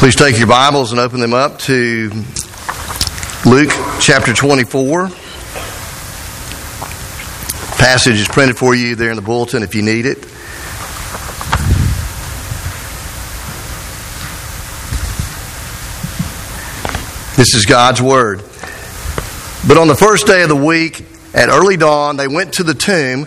Please take your Bibles and open them up to Luke chapter 24. Passage is printed for you there in the bulletin if you need it. This is God's Word. But on the first day of the week, at early dawn, they went to the tomb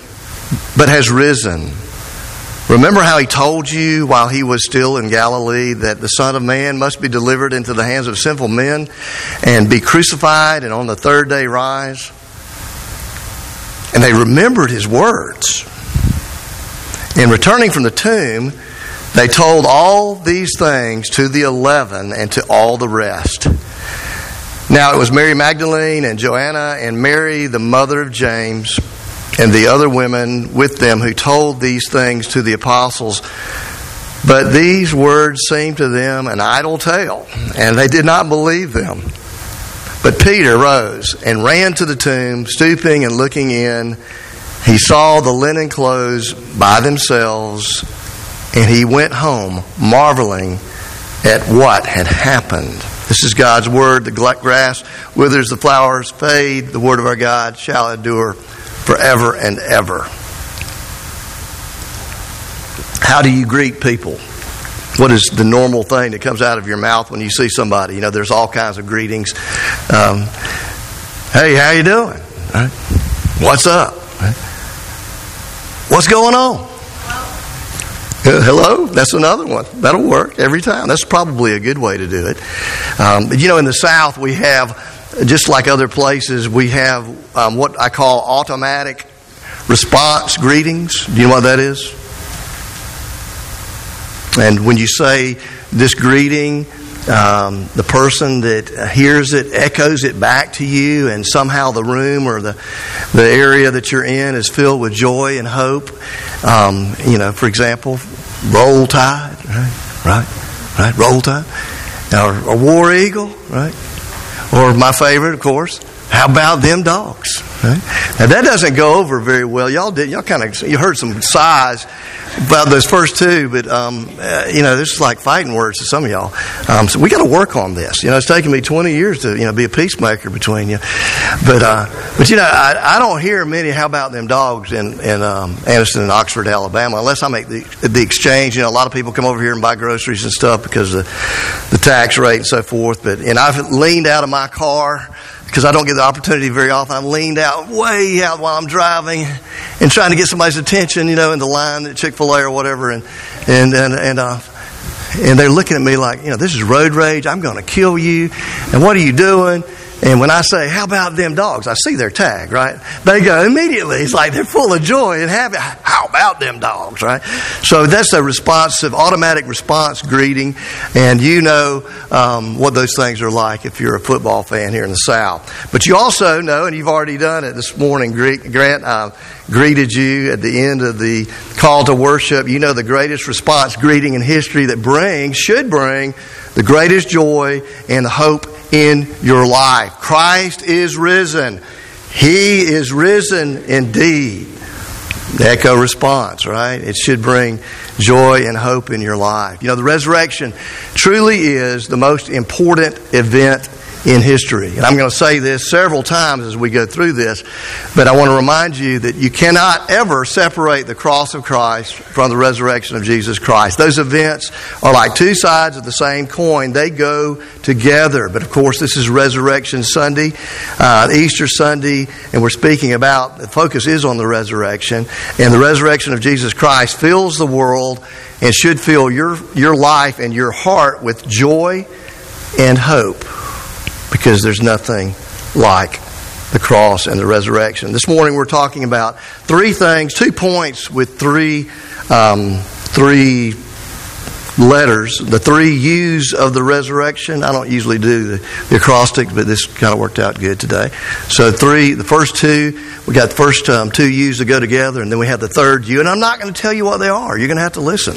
but has risen. Remember how he told you while he was still in Galilee that the Son of Man must be delivered into the hands of sinful men and be crucified and on the third day rise? And they remembered his words. In returning from the tomb, they told all these things to the eleven and to all the rest. Now it was Mary Magdalene and Joanna and Mary, the mother of James and the other women with them who told these things to the apostles. But these words seemed to them an idle tale, and they did not believe them. But Peter rose and ran to the tomb, stooping and looking in. He saw the linen clothes by themselves, and he went home, marveling at what had happened. This is God's word. The grass withers, the flowers fade. The word of our God shall endure forever and ever. How do you greet people? What is the normal thing that comes out of your mouth when you see somebody? You know, there's all kinds of greetings. Um, hey, how you doing? What's up? What's going on? Hello? That's another one. That'll work every time. That's probably a good way to do it. Um, you know, in the South, we have just like other places, we have um, what I call automatic response greetings. Do you know what that is? And when you say this greeting, um, the person that hears it echoes it back to you, and somehow the room or the the area that you're in is filled with joy and hope. Um, you know, for example, roll tide, right, right, right, roll tide, or a war eagle, right. Or my favorite, of course, how about them dogs? Right? Now that doesn't go over very well. Y'all did. Y'all kind of you heard some sighs about those first two, but um, uh, you know this is like fighting words to some of y'all. Um, so we got to work on this. You know, it's taken me 20 years to you know be a peacemaker between you, but uh, but you know I, I don't hear many. How about them dogs in in um, Anniston and Oxford, Alabama? Unless I make the the exchange. You know, a lot of people come over here and buy groceries and stuff because of the, the tax rate and so forth. But and I've leaned out of my car because I don't get the opportunity very often. I'm leaned out way out while I'm driving and trying to get somebody's attention, you know, in the line at Chick Fil A or whatever, and and and and uh, and they're looking at me like, you know, this is road rage. I'm going to kill you. And what are you doing? And when I say, how about them dogs? I see their tag, right? They go immediately. It's like they're full of joy and happy. How about them dogs, right? So that's a responsive, automatic response greeting. And you know um, what those things are like if you're a football fan here in the South. But you also know, and you've already done it this morning, Grant I greeted you at the end of the call to worship. You know the greatest response greeting in history that brings, should bring, the greatest joy and the hope in your life. Christ is risen. He is risen indeed. The echo response, right? It should bring joy and hope in your life. You know, the resurrection truly is the most important event in history. And I'm going to say this several times as we go through this, but I want to remind you that you cannot ever separate the cross of Christ from the resurrection of Jesus Christ. Those events are like two sides of the same coin, they go together. But of course, this is Resurrection Sunday, uh, Easter Sunday, and we're speaking about the focus is on the resurrection. And the resurrection of Jesus Christ fills the world and should fill your, your life and your heart with joy and hope because there's nothing like the cross and the resurrection. This morning we're talking about three things, two points with three, um, three letters, the three U's of the resurrection. I don't usually do the, the acrostics, but this kind of worked out good today. So three, the first two, we got the first um, two U's to go together, and then we have the third U. And I'm not going to tell you what they are. You're going to have to listen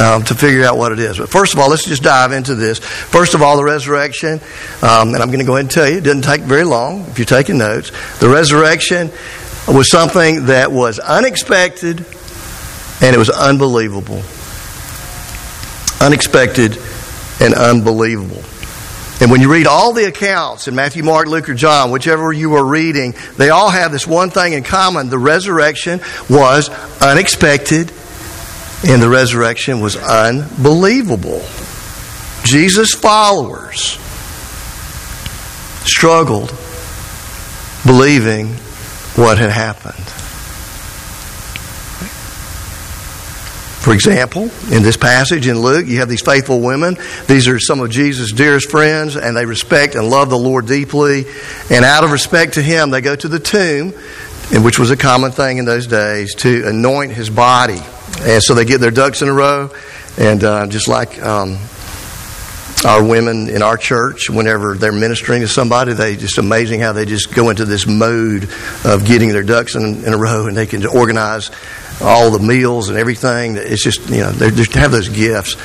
um, to figure out what it is. But first of all, let's just dive into this. First of all, the resurrection, um, and I'm going to go ahead and tell you, it didn't take very long if you're taking notes. The resurrection was something that was unexpected and it was unbelievable unexpected, and unbelievable. And when you read all the accounts in Matthew, Mark, Luke, or John, whichever you are reading, they all have this one thing in common. The resurrection was unexpected, and the resurrection was unbelievable. Jesus' followers struggled believing what had happened. For example, in this passage in Luke, you have these faithful women. These are some of Jesus' dearest friends, and they respect and love the Lord deeply. And out of respect to Him, they go to the tomb, which was a common thing in those days, to anoint His body. And so they get their ducks in a row, and uh, just like um, our women in our church, whenever they're ministering to somebody, they just amazing how they just go into this mode of getting their ducks in, in a row, and they can organize all the meals and everything. It's just, you know, they just have those gifts.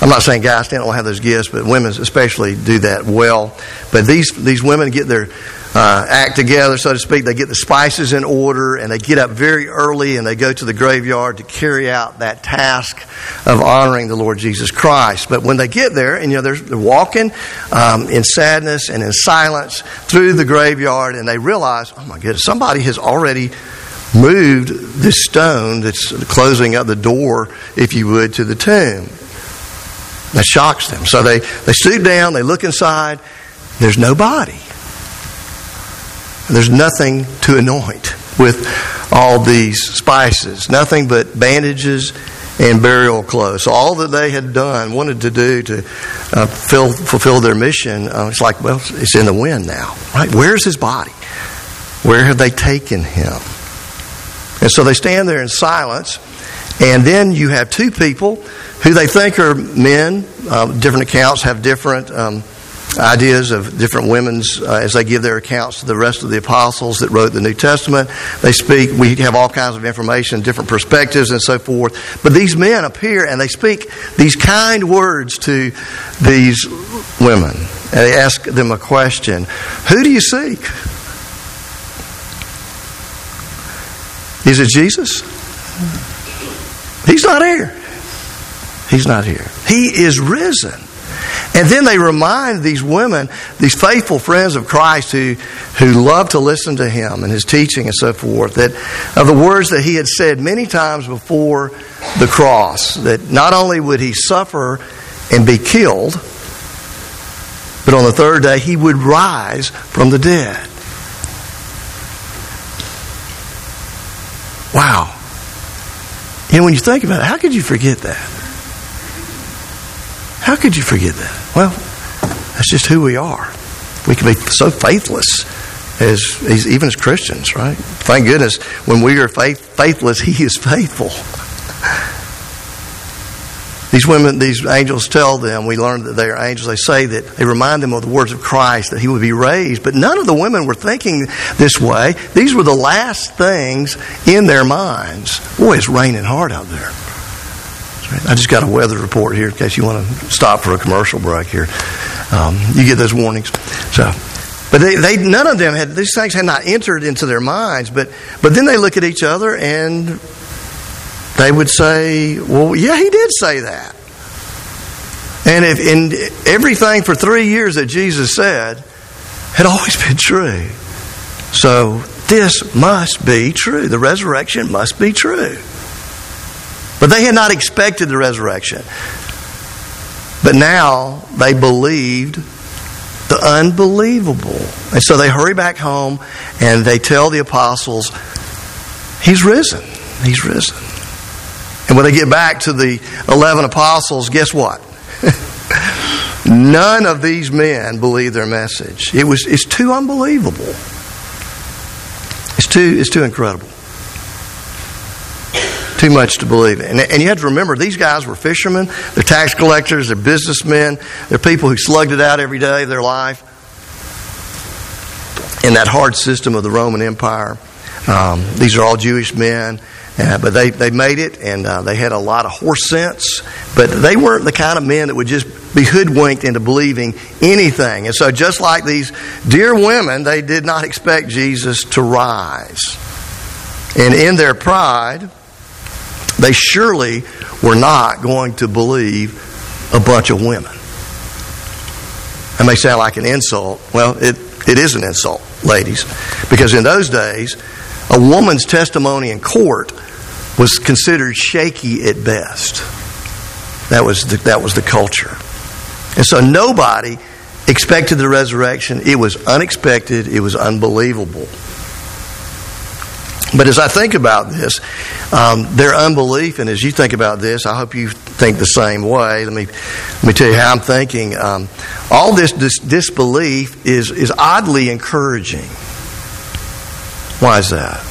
I'm not saying guys don't have those gifts, but women especially do that well. But these, these women get their uh, act together, so to speak. They get the spices in order and they get up very early and they go to the graveyard to carry out that task of honoring the Lord Jesus Christ. But when they get there, and you know, they're, they're walking um, in sadness and in silence through the graveyard and they realize, oh my goodness, somebody has already moved this stone that's closing up the door, if you would, to the tomb. That shocks them. So they, they stoop down, they look inside, there's no body. There's nothing to anoint with all these spices, nothing but bandages and burial clothes. So all that they had done, wanted to do to uh, fill, fulfill their mission, uh, it's like, well, it's in the wind now, right? Where's his body? Where have they taken him? And so they stand there in silence. And then you have two people who they think are men. Uh, different accounts have different um, ideas of different women's uh, as they give their accounts to the rest of the apostles that wrote the New Testament. They speak, we have all kinds of information, different perspectives, and so forth. But these men appear and they speak these kind words to these women. And they ask them a question Who do you seek? Is it Jesus? He's not here. He's not here. He is risen. And then they remind these women, these faithful friends of Christ who, who love to listen to him and his teaching and so forth, that of the words that he had said many times before the cross, that not only would he suffer and be killed, but on the third day he would rise from the dead. Wow. And when you think about it, how could you forget that? How could you forget that? Well, that's just who we are. We can be so faithless as, as even as Christians, right? Thank goodness when we are faith, faithless, He is faithful. These women, these angels tell them, we learn that they are angels, they say that they remind them of the words of Christ, that he would be raised. But none of the women were thinking this way. These were the last things in their minds. Boy, it's raining hard out there. I just got a weather report here in case you want to stop for a commercial break here. Um, you get those warnings. So, but they, they, none of them had, these things had not entered into their minds. But, but then they look at each other and they would say, well, yeah, he did say that. And if in everything for three years that Jesus said had always been true. So this must be true. The resurrection must be true. But they had not expected the resurrection. But now they believed the unbelievable. And so they hurry back home and they tell the apostles, He's risen. He's risen. And when they get back to the 11 apostles, guess what? None of these men believed their message. It was, it's too unbelievable. It's too, it's too incredible. Too much to believe. And, and you have to remember, these guys were fishermen, they're tax collectors, they're businessmen, they're people who slugged it out every day of their life in that hard system of the Roman Empire. Um, these are all Jewish men. Uh, but they, they made it, and uh, they had a lot of horse sense. But they weren't the kind of men that would just be hoodwinked into believing anything. And so, just like these dear women, they did not expect Jesus to rise. And in their pride, they surely were not going to believe a bunch of women. That may sound like an insult. Well, it, it is an insult, ladies, because in those days, a woman's testimony in court was considered shaky at best. That was the, that was the culture. And so nobody expected the resurrection. It was unexpected, it was unbelievable. But as I think about this, um, their unbelief, and as you think about this, I hope you think the same way. Let me let me tell you how I'm thinking. Um, all this dis- disbelief is is oddly encouraging. Why is that?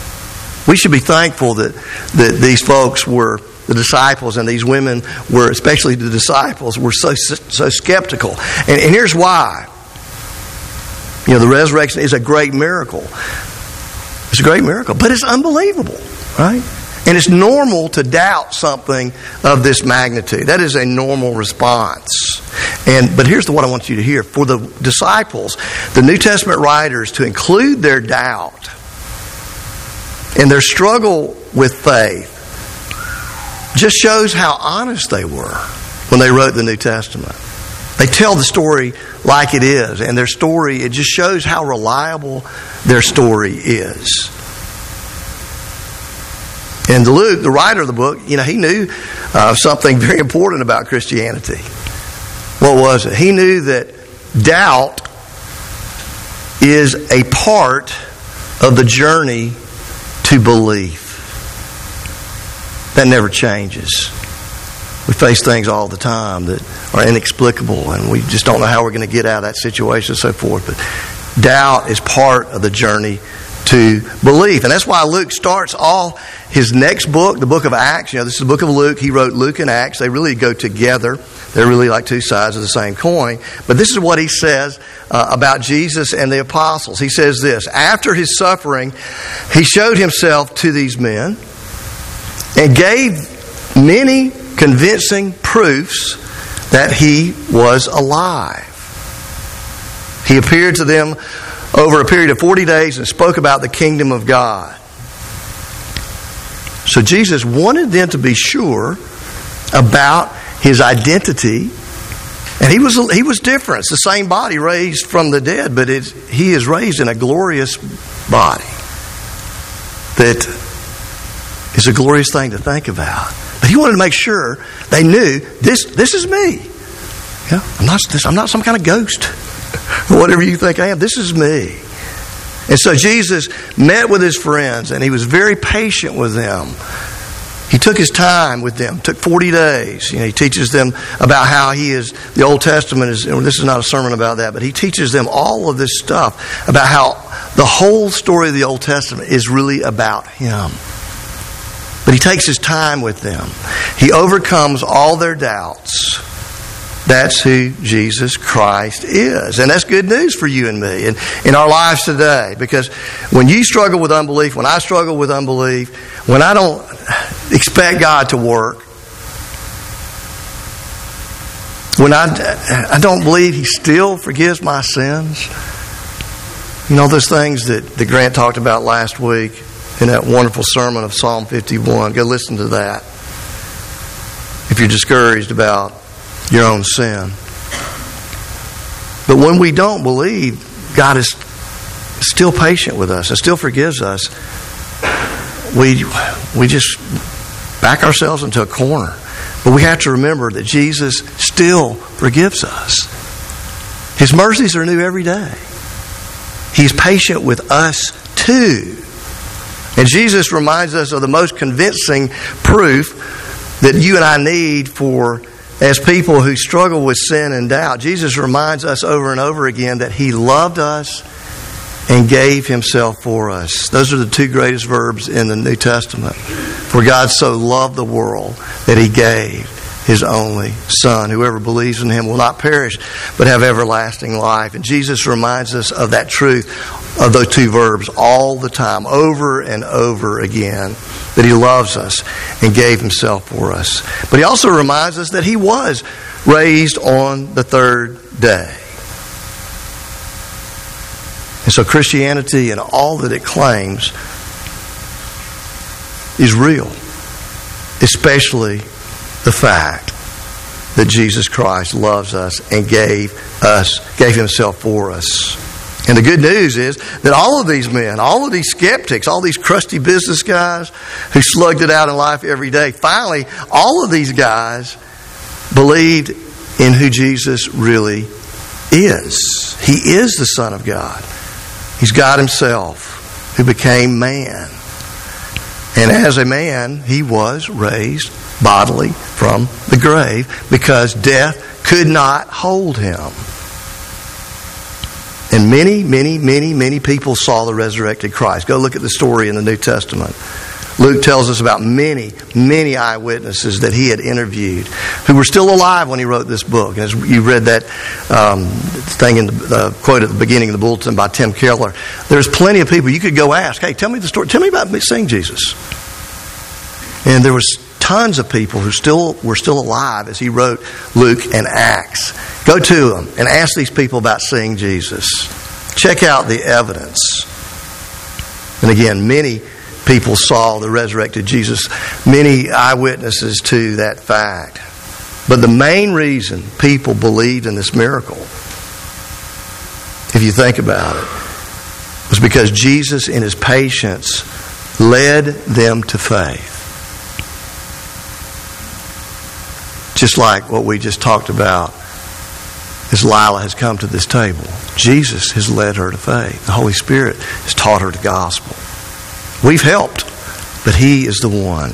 We should be thankful that, that these folks were the disciples and these women were, especially the disciples, were so, so skeptical. And, and here's why. You know, the resurrection is a great miracle. It's a great miracle, but it's unbelievable, right? And it's normal to doubt something of this magnitude. That is a normal response. And but here's the what I want you to hear. For the disciples, the New Testament writers to include their doubt and their struggle with faith just shows how honest they were when they wrote the New Testament. They tell the story like it is, and their story, it just shows how reliable their story is. And Luke, the writer of the book, you know, he knew uh, something very important about Christianity. What was it? He knew that doubt is a part of the journey to believe. That never changes. We face things all the time that are inexplicable, and we just don't know how we're going to get out of that situation and so forth. But doubt is part of the journey to belief. And that's why Luke starts all his next book, the book of Acts. You know, this is the book of Luke. He wrote Luke and Acts. They really go together. They're really like two sides of the same coin. But this is what he says uh, about Jesus and the apostles. He says this After his suffering, he showed himself to these men and gave many convincing proofs that he was alive. He appeared to them over a period of 40 days and spoke about the kingdom of God. So Jesus wanted them to be sure about his identity. And he was, he was different. It's the same body raised from the dead, but he is raised in a glorious body that is a glorious thing to think about. But he wanted to make sure they knew this, this is me. Yeah, I'm, not, this, I'm not some kind of ghost whatever you think I am. This is me. And so Jesus met with his friends and he was very patient with them. He took his time with them, took 40 days. You know, he teaches them about how he is, the Old Testament is, this is not a sermon about that, but he teaches them all of this stuff about how the whole story of the Old Testament is really about him. But he takes his time with them. He overcomes all their doubts. That's who Jesus Christ is. And that's good news for you and me in, in our lives today. Because when you struggle with unbelief, when I struggle with unbelief, when I don't expect God to work, when I, I don't believe He still forgives my sins, you know, those things that, that Grant talked about last week in that wonderful sermon of Psalm 51. Go listen to that. If you're discouraged about your own sin. But when we don't believe, God is still patient with us and still forgives us. We, we just back ourselves into a corner. But we have to remember that Jesus still forgives us. His mercies are new every day. He's patient with us too. And Jesus reminds us of the most convincing proof that you and I need for as people who struggle with sin and doubt. Jesus reminds us over and over again that He loved us and gave himself for us. Those are the two greatest verbs in the New Testament. For God so loved the world that he gave his only Son. Whoever believes in him will not perish, but have everlasting life. And Jesus reminds us of that truth of those two verbs all the time, over and over again, that he loves us and gave himself for us. But he also reminds us that he was raised on the third day. And so Christianity and all that it claims is real, especially the fact that Jesus Christ loves us and gave us gave himself for us. And the good news is that all of these men, all of these skeptics, all these crusty business guys who slugged it out in life every day, finally, all of these guys believed in who Jesus really is. He is the Son of God. He's God Himself who became man. And as a man, He was raised bodily from the grave because death could not hold Him. And many, many, many, many people saw the resurrected Christ. Go look at the story in the New Testament. Luke tells us about many, many eyewitnesses that he had interviewed who were still alive when he wrote this book. As you read that um, thing in the, quote at the beginning of the bulletin by Tim Keller, there's plenty of people you could go ask, hey, tell me the story. Tell me about seeing Jesus. And there was tons of people who still were still alive as he wrote Luke and Acts. Go to them and ask these people about seeing Jesus. Check out the evidence. And again, many people saw the resurrected Jesus, many eyewitnesses to that fact. But the main reason people believed in this miracle, if you think about it, was because Jesus, in his patience, led them to faith. Just like what we just talked about as Lila has come to this table. Jesus has led her to faith. The Holy Spirit has taught her the gospel. We've helped, but He is the one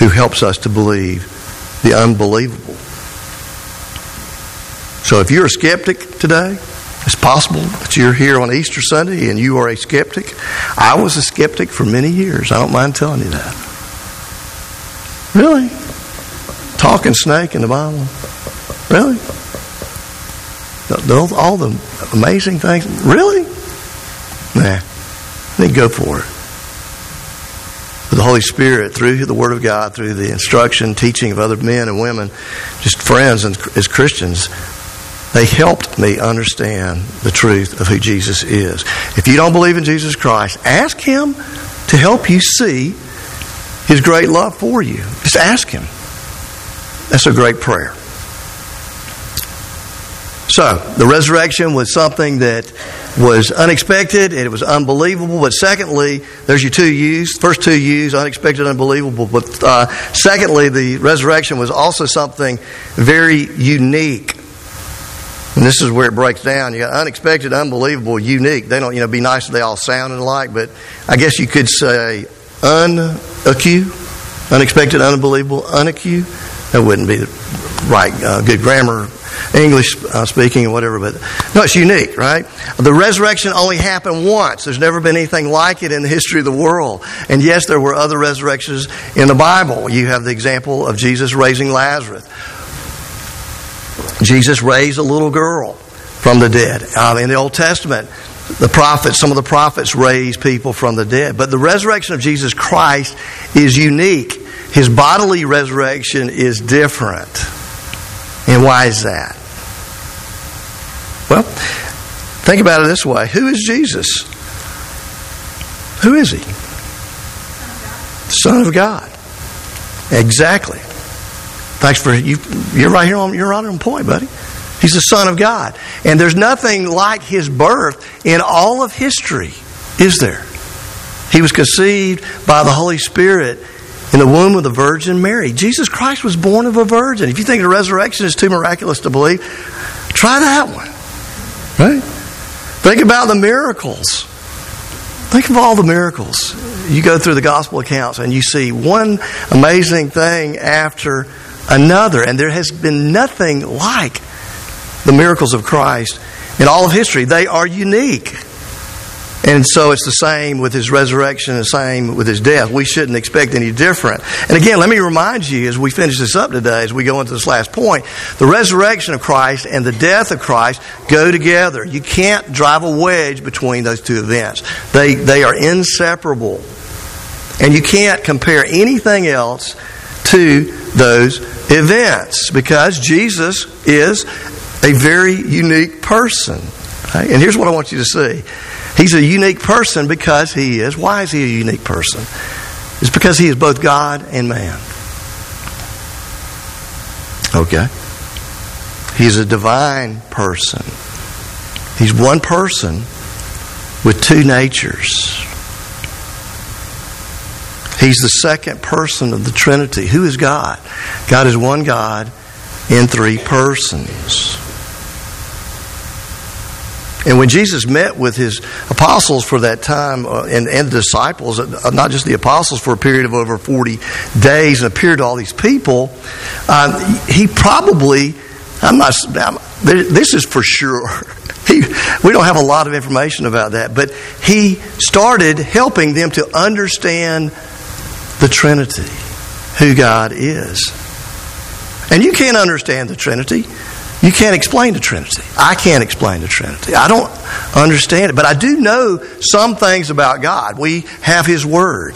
who helps us to believe the unbelievable. So if you're a skeptic today, it's possible that you're here on Easter Sunday and you are a skeptic. I was a skeptic for many years. I don't mind telling you that. Really? Talking snake in the Bible? Really? All the amazing things? Really? Nah. Then go for it the Holy Spirit, through the Word of God, through the instruction, teaching of other men and women, just friends and as Christians, they helped me understand the truth of who Jesus is. If you don't believe in Jesus Christ, ask Him to help you see His great love for you. Just ask Him. That's a great prayer. So, the resurrection was something that was unexpected and it was unbelievable. But secondly, there's your two U's. First two U's, unexpected, unbelievable. But uh, secondly, the resurrection was also something very unique. And this is where it breaks down. You got unexpected, unbelievable, unique. They don't, you know, be nice they all sound alike, but I guess you could say unacute, unexpected, unbelievable, unacute. That wouldn't be right uh, good grammar English uh, speaking or whatever, but no, it's unique, right? The resurrection only happened once. There's never been anything like it in the history of the world. And yes, there were other resurrections in the Bible. You have the example of Jesus raising Lazarus. Jesus raised a little girl from the dead. In the Old Testament, the prophets, some of the prophets raised people from the dead. But the resurrection of Jesus Christ is unique. His bodily resurrection is different. And why is that? Well, think about it this way Who is Jesus? Who is he? Son of God. Exactly. Thanks for you. You're right here on. You're right on point, buddy. He's the Son of God, and there's nothing like His birth in all of history, is there? He was conceived by the Holy Spirit in the womb of the Virgin Mary. Jesus Christ was born of a virgin. If you think the resurrection is too miraculous to believe, try that one. Right? Think about the miracles. Think of all the miracles. You go through the gospel accounts and you see one amazing thing after another, and there has been nothing like the miracles of Christ in all of history. They are unique. And so it's the same with his resurrection, the same with his death. We shouldn't expect any different. And again, let me remind you as we finish this up today, as we go into this last point, the resurrection of Christ and the death of Christ go together. You can't drive a wedge between those two events. They, they are inseparable. And you can't compare anything else to those events because Jesus is a very unique person. Right? And here's what I want you to see He's a unique person because he is. Why is he a unique person? It's because he is both God and man. Okay? He's a divine person. He's one person with two natures. He's the second person of the Trinity. Who is God? God is one God in three persons. And when Jesus met with his apostles for that time uh, and, and the disciples, uh, not just the apostles, for a period of over 40 days and appeared to all these people, uh, he probably, I'm not, I'm, this is for sure. He, we don't have a lot of information about that, but he started helping them to understand the Trinity, who God is. And you can't understand the Trinity you can't explain the Trinity. I can't explain the Trinity. I don't understand it. But I do know some things about God. We have His Word.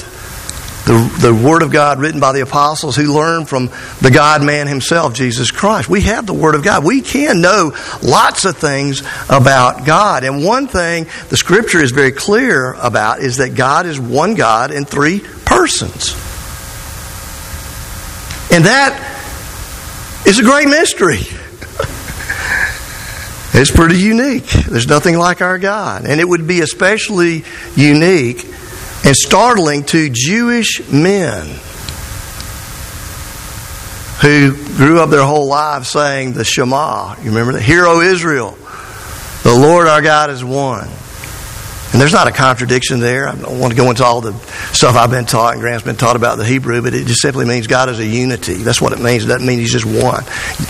The, the Word of God written by the apostles who learned from the God man himself, Jesus Christ. We have the Word of God. We can know lots of things about God. And one thing the Scripture is very clear about is that God is one God in three persons. And that is a great mystery. It's pretty unique. There's nothing like our God. And it would be especially unique and startling to Jewish men who grew up their whole lives saying the Shema. You remember that? Hear, O Israel, the Lord our God is one. And there's not a contradiction there. I don't want to go into all the stuff I've been taught and Grant's been taught about the Hebrew, but it just simply means God is a unity. That's what it means. It doesn't mean He's just one.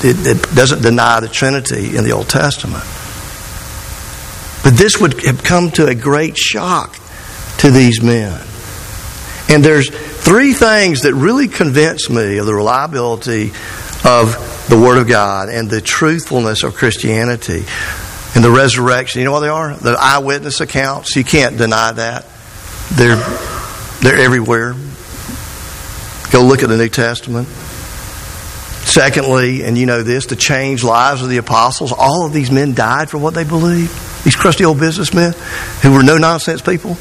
It, it doesn't deny the Trinity in the Old Testament. But this would have come to a great shock to these men. And there's three things that really convince me of the reliability of the Word of God and the truthfulness of Christianity and the resurrection. You know what they are? The eyewitness accounts. You can't deny that. They're they're everywhere. Go look at the New Testament. Secondly, and you know this, to change lives of the apostles. All of these men died for what they believed. These crusty old businessmen who were no nonsense people.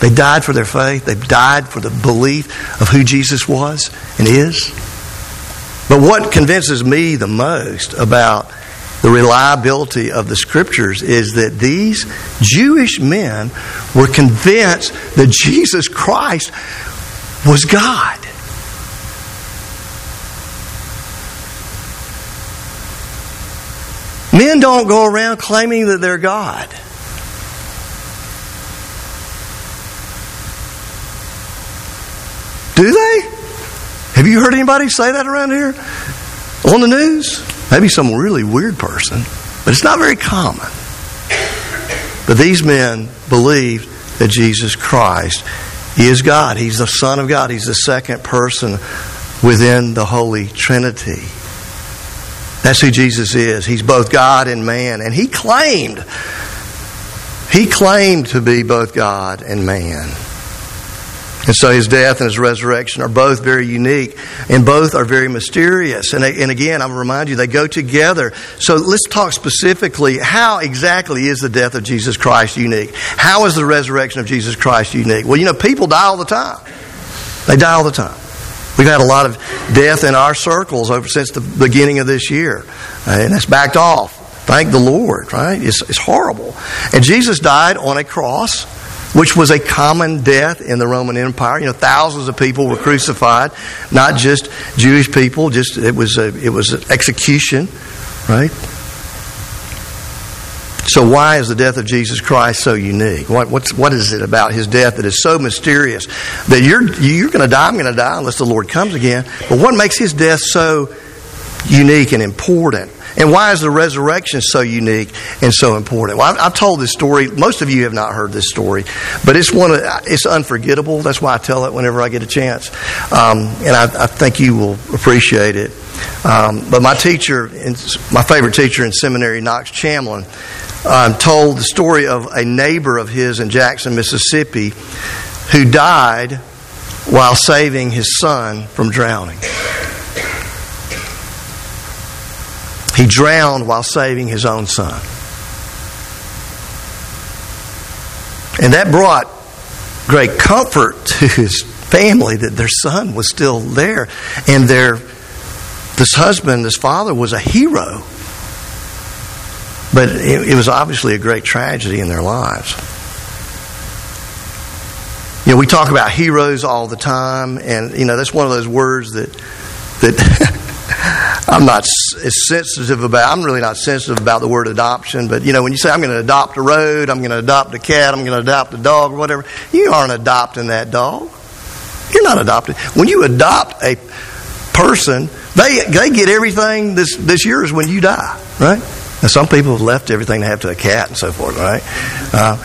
They died for their faith. They died for the belief of who Jesus was and is. But what convinces me the most about the reliability of the scriptures is that these Jewish men were convinced that Jesus Christ was God. Men don't go around claiming that they're God. Do they? Have you heard anybody say that around here? On the news? Maybe some really weird person, but it's not very common. But these men believed that Jesus Christ is God. He's the Son of God. He's the second person within the Holy Trinity. That's who Jesus is. He's both God and man. And he claimed, he claimed to be both God and man. And so his death and his resurrection are both very unique and both are very mysterious. And, and again, I'll remind you, they go together. So let's talk specifically how exactly is the death of Jesus Christ unique? How is the resurrection of Jesus Christ unique? Well, you know, people die all the time. They die all the time. We've had a lot of death in our circles over since the beginning of this year, and it's backed off. Thank the Lord, right? It's, it's horrible. And Jesus died on a cross which was a common death in the Roman Empire. You know, thousands of people were crucified, not just Jewish people. Just it was a, it was execution, right? So why is the death of Jesus Christ so unique? What, what's, what is it about his death that is so mysterious that you're, you're going to die, I'm going to die unless the Lord comes again. But what makes his death so unique and important. And why is the resurrection so unique and so important? Well, I've told this story. Most of you have not heard this story, but it's one. Of, it's unforgettable. That's why I tell it whenever I get a chance, um, and I, I, think you will appreciate it. Um, but my teacher, my favorite teacher in seminary, Knox Chamblin, um, told the story of a neighbor of his in Jackson, Mississippi, who died while saving his son from drowning. He drowned while saving his own son. And that brought great comfort to his family that their son was still there. And their this husband, this father, was a hero. But it, it was obviously a great tragedy in their lives. You know, we talk about heroes all the time, and you know that's one of those words that that I'm not as sensitive about. I'm really not sensitive about the word adoption, but you know, when you say I'm going to adopt a road, I'm going to adopt a cat, I'm going to adopt a dog, or whatever, you aren't adopting that dog. You're not adopting. When you adopt a person, they they get everything this this yours when you die, right? Some people have left everything they have to a cat and so forth, right? Uh,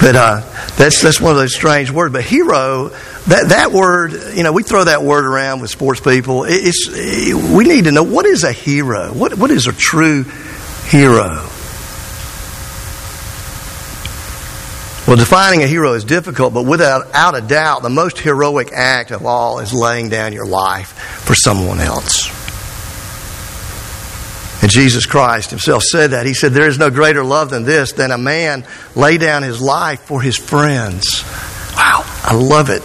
but uh, that's that's one of those strange words. But hero that that word, you know, we throw that word around with sports people. It's we need to know what is a hero. What what is a true hero? Well, defining a hero is difficult, but without out a doubt, the most heroic act of all is laying down your life for someone else. And Jesus Christ himself said that. He said, There is no greater love than this, than a man lay down his life for his friends. Wow, I love it.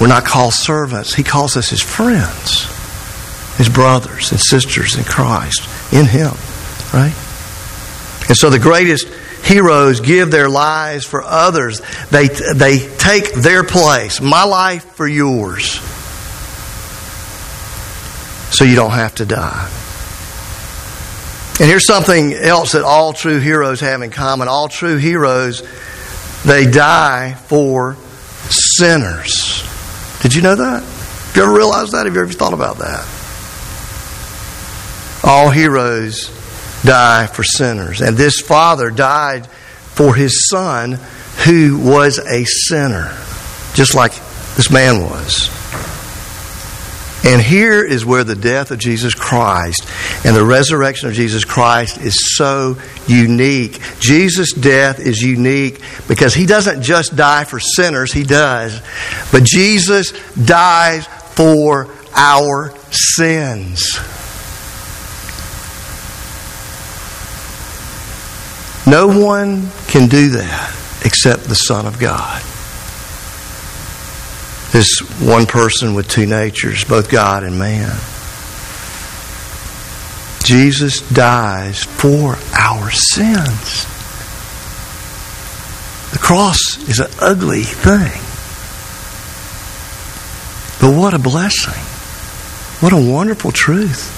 We're not called servants. He calls us his friends, his brothers and sisters in Christ, in him, right? And so the greatest heroes give their lives for others. They, they take their place, my life for yours, so you don't have to die. And here's something else that all true heroes have in common. All true heroes, they die for sinners. Did you know that? Have you ever realized that? Have you ever thought about that? All heroes die for sinners. And this father died for his son who was a sinner, just like this man was. And here is where the death of Jesus Christ and the resurrection of Jesus Christ is so unique. Jesus' death is unique because he doesn't just die for sinners, he does. But Jesus dies for our sins. No one can do that except the Son of God this one person with two natures, both God and man. Jesus dies for our sins. The cross is an ugly thing. But what a blessing. What a wonderful truth.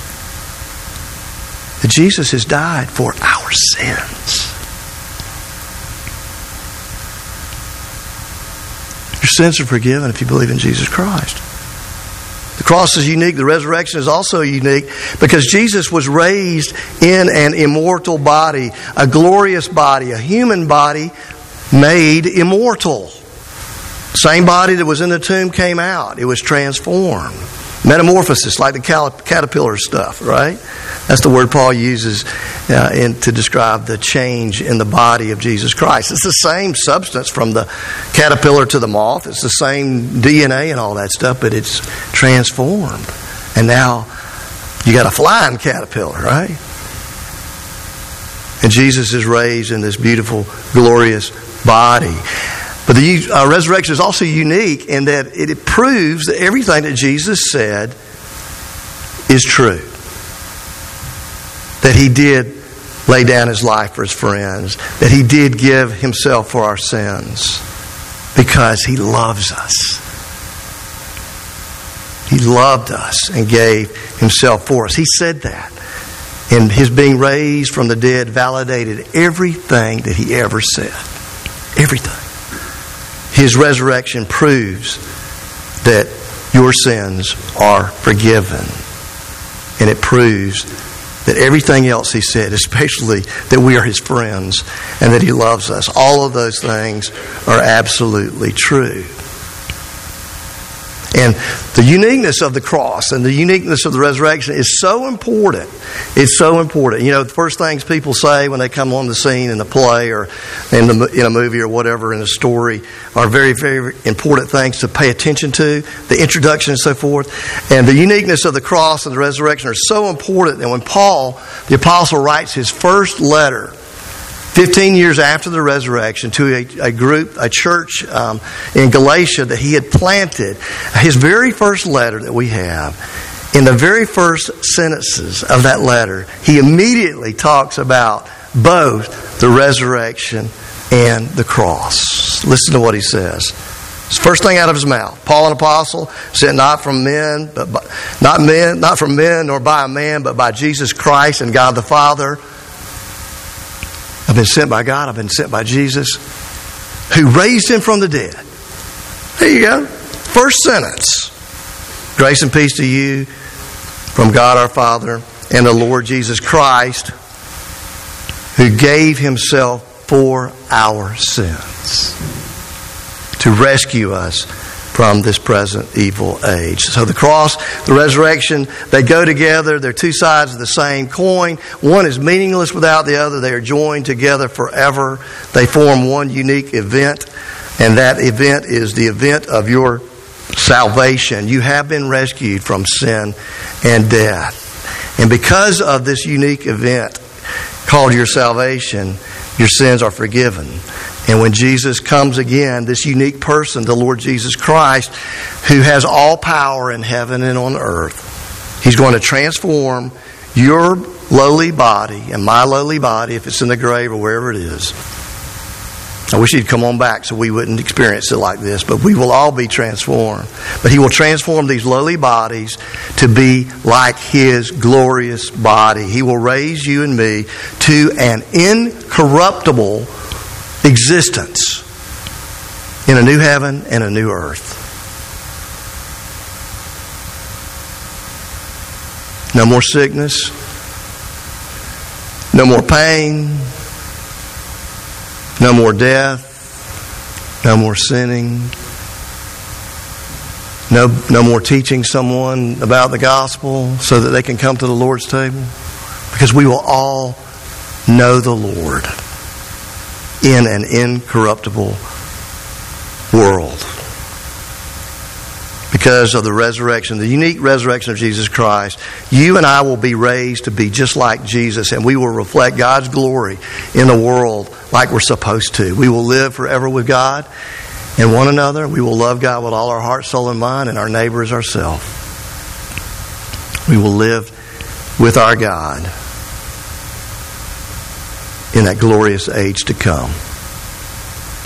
That Jesus has died for our sins. Sins are forgiven if you believe in Jesus Christ. The cross is unique. The resurrection is also unique because Jesus was raised in an immortal body, a glorious body, a human body made immortal. Same body that was in the tomb came out. It was transformed. Metamorphosis, like the caterpillar stuff, right? That's the word Paul uses uh, in, to describe the change in the body of Jesus Christ. It's the same substance from the caterpillar to the moth. It's the same DNA and all that stuff, but it's transformed. And now you got a flying caterpillar, right? And Jesus is raised in this beautiful, glorious body. But the uh, resurrection is also unique in that it, it proves that everything that Jesus said is true. That he did lay down his life for his friends, that he did give himself for our sins because he loves us. He loved us and gave himself for us. He said that. And his being raised from the dead validated everything that he ever said. Everything. His resurrection proves that your sins are forgiven. and it proves that everything else he said, especially that we are his friends and that he loves us, all of those things are absolutely true. And the uniqueness of the cross and the uniqueness of the resurrection is so important. It's so important. You know, the first things people say when they come on the scene in a play or in, the, in a movie or whatever in a story are very, very important things to pay attention to. The introduction and so forth. And the uniqueness of the cross and the resurrection are so important that when Paul, the apostle, writes his first letter 15 years after the resurrection to a, a group, a church um, in Galatia that he had planted. His very first letter that we have, in the very first sentences of that letter, he immediately talks about both the resurrection and the cross. Listen to what he says. It's first thing out of his mouth. Paul, an apostle, sent not from men, but by, not men, not from men nor by a man, but by Jesus Christ and God the Father been sent by God. I've been sent by Jesus, who raised him from the dead. There you go. First sentence. Grace and peace to you from God our Father and the Lord Jesus Christ, who gave himself for our sins to rescue us from this present evil age. So the cross, the resurrection, they go together. They're two sides of the same coin. One is meaningless without the other. They are joined together forever. They form one unique event, and that event is the event of your salvation. You have been rescued from sin and death. And because of this unique event called your salvation, your sins are forgiven. And when Jesus comes again, this unique person, the Lord Jesus Christ, who has all power in heaven and on earth, he's going to transform your lowly body and my lowly body, if it's in the grave or wherever it is. I wish he'd come on back so we wouldn't experience it like this, but we will all be transformed. But he will transform these lowly bodies to be like his glorious body. He will raise you and me to an incorruptible existence in a new heaven and a new earth. No more sickness, no more pain, no more death, no more sinning, no, no more teaching someone about the gospel so that they can come to the Lord's table. Because we will all know the Lord in an incorruptible world. Because of the resurrection, the unique resurrection of Jesus Christ, you and I will be raised to be just like Jesus, and we will reflect God's glory in the world like we're supposed to. We will live forever with God and one another. We will love God with all our heart, soul, and mind, and our neighbor as ourselves. We will live with our God in that glorious age to come.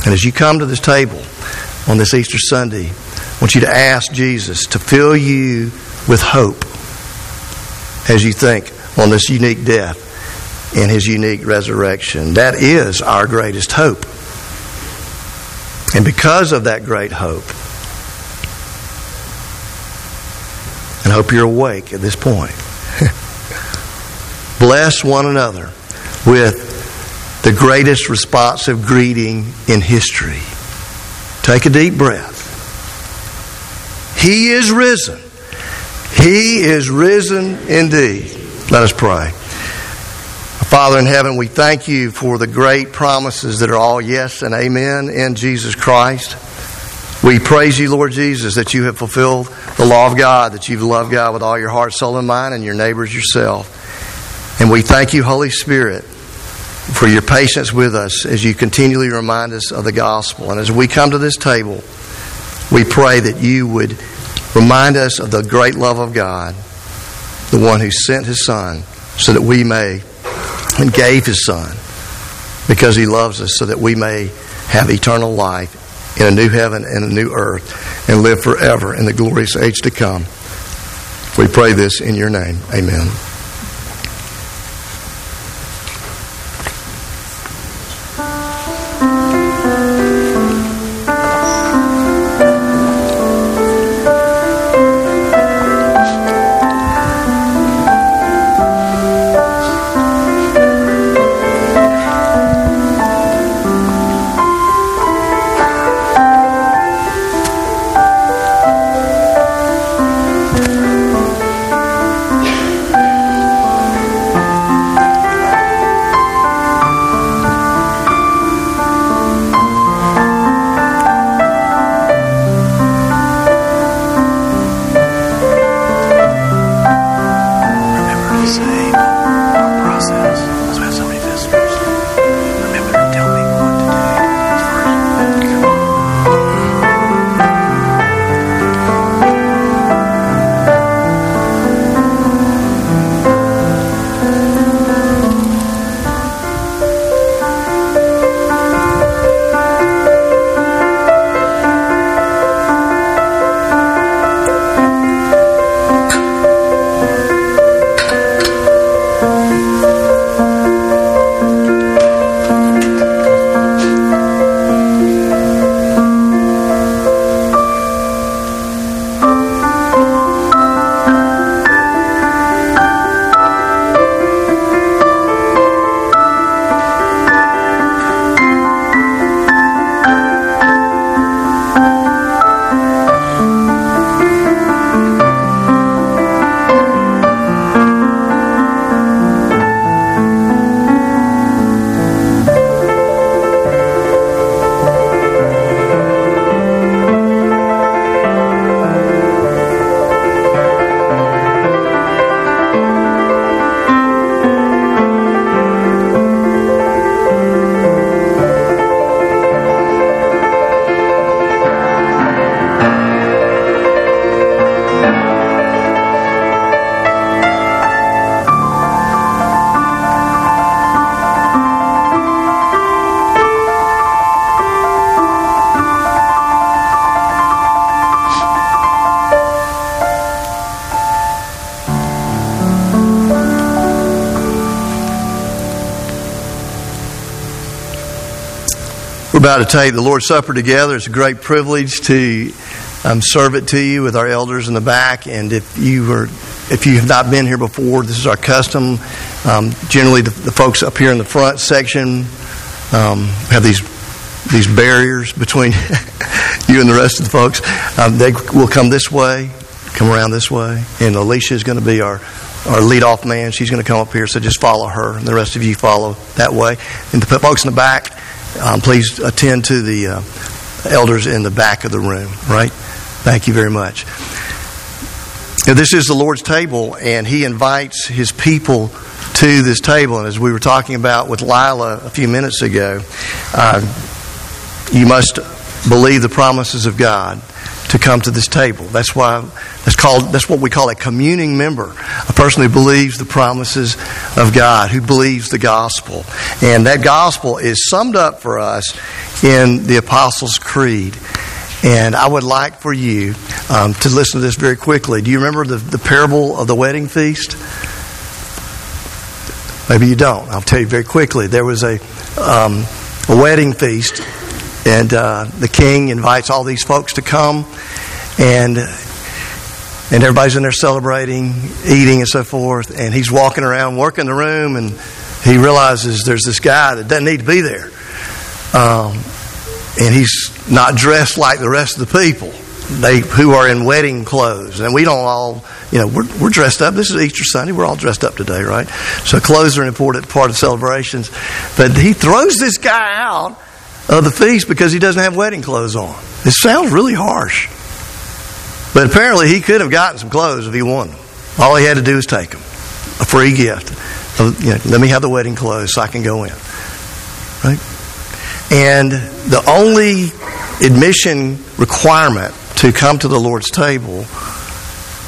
And as you come to this table on this Easter Sunday, I want you to ask Jesus to fill you with hope as you think on this unique death and his unique resurrection. That is our greatest hope. And because of that great hope, and I hope you're awake at this point, bless one another with the greatest responsive greeting in history. Take a deep breath. He is risen. He is risen indeed. Let us pray. Father in heaven, we thank you for the great promises that are all yes and amen in Jesus Christ. We praise you, Lord Jesus, that you have fulfilled the law of God, that you've loved God with all your heart, soul, and mind, and your neighbors yourself. And we thank you, Holy Spirit, for your patience with us as you continually remind us of the gospel. And as we come to this table, we pray that you would remind us of the great love of God, the one who sent his Son so that we may, and gave his Son because he loves us so that we may have eternal life in a new heaven and a new earth and live forever in the glorious age to come. We pray this in your name. Amen. About to take the Lord's Supper together. It's a great privilege to um, serve it to you with our elders in the back. And if you were, if you have not been here before, this is our custom. Um, generally, the, the folks up here in the front section um, have these these barriers between you and the rest of the folks. Um, they will come this way, come around this way, and Alicia is going to be our our lead off man. She's going to come up here, so just follow her, and the rest of you follow that way. And the folks in the back, um, please attend to the uh, elders in the back of the room, right? Thank you very much. Now, this is the Lord's table, and He invites His people to this table. And as we were talking about with Lila a few minutes ago, uh, you must believe the promises of God to come to this table. That's why that's called that's what we call a communing member, a person who believes the promises of God, who believes the gospel. And that gospel is summed up for us in the Apostles' Creed. And I would like for you um, to listen to this very quickly. Do you remember the, the parable of the wedding feast? Maybe you don't. I'll tell you very quickly. There was a, um, a wedding feast, and uh, the king invites all these folks to come, and and everybody's in there celebrating, eating, and so forth. And he's walking around, working the room, and he realizes there's this guy that doesn't need to be there, um, and he's not dressed like the rest of the people. They who are in wedding clothes, and we don't all, you know, we're, we're dressed up. This is Easter Sunday. We're all dressed up today, right? So clothes are an important part of celebrations. But he throws this guy out of the feast because he doesn't have wedding clothes on. It sounds really harsh. But apparently he could have gotten some clothes if he wanted. All he had to do was take them. A free gift. You know, let me have the wedding clothes so I can go in. Right? And the only admission requirement to come to the Lord's table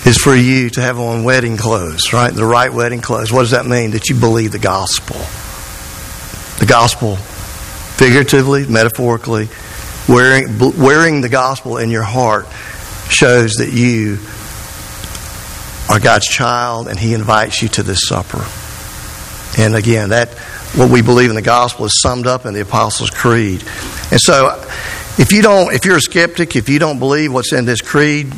is for you to have on wedding clothes, right? The right wedding clothes. What does that mean? That you believe the gospel. The gospel, figuratively, metaphorically, wearing, wearing the gospel in your heart shows that you are God's child and He invites you to this supper. And again, that what we believe in the gospel is summed up in the Apostles' Creed. And so, if you don't, if you're a skeptic, if you don't believe what's in this creed,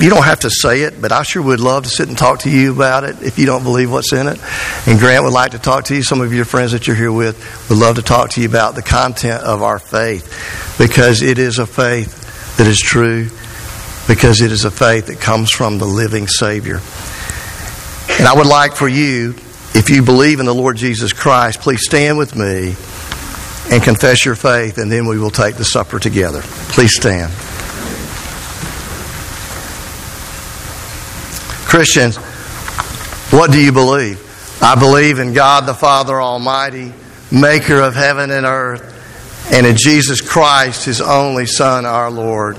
you don't have to say it. But I sure would love to sit and talk to you about it if you don't believe what's in it. And Grant would like to talk to you. Some of your friends that you're here with would love to talk to you about the content of our faith, because it is a faith that is true because it is a faith that comes from the living Savior. And I would like for you, if you believe in the Lord Jesus Christ, please stand with me and confess your faith, and then we will take the supper together. Please stand. Christians, what do you believe? I believe in God the Father Almighty, maker of heaven and earth, and in Jesus Christ, his only Son, our Lord,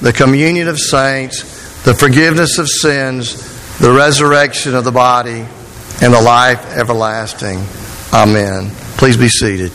the communion of saints, the forgiveness of sins, the resurrection of the body, and the life everlasting. Amen. Please be seated.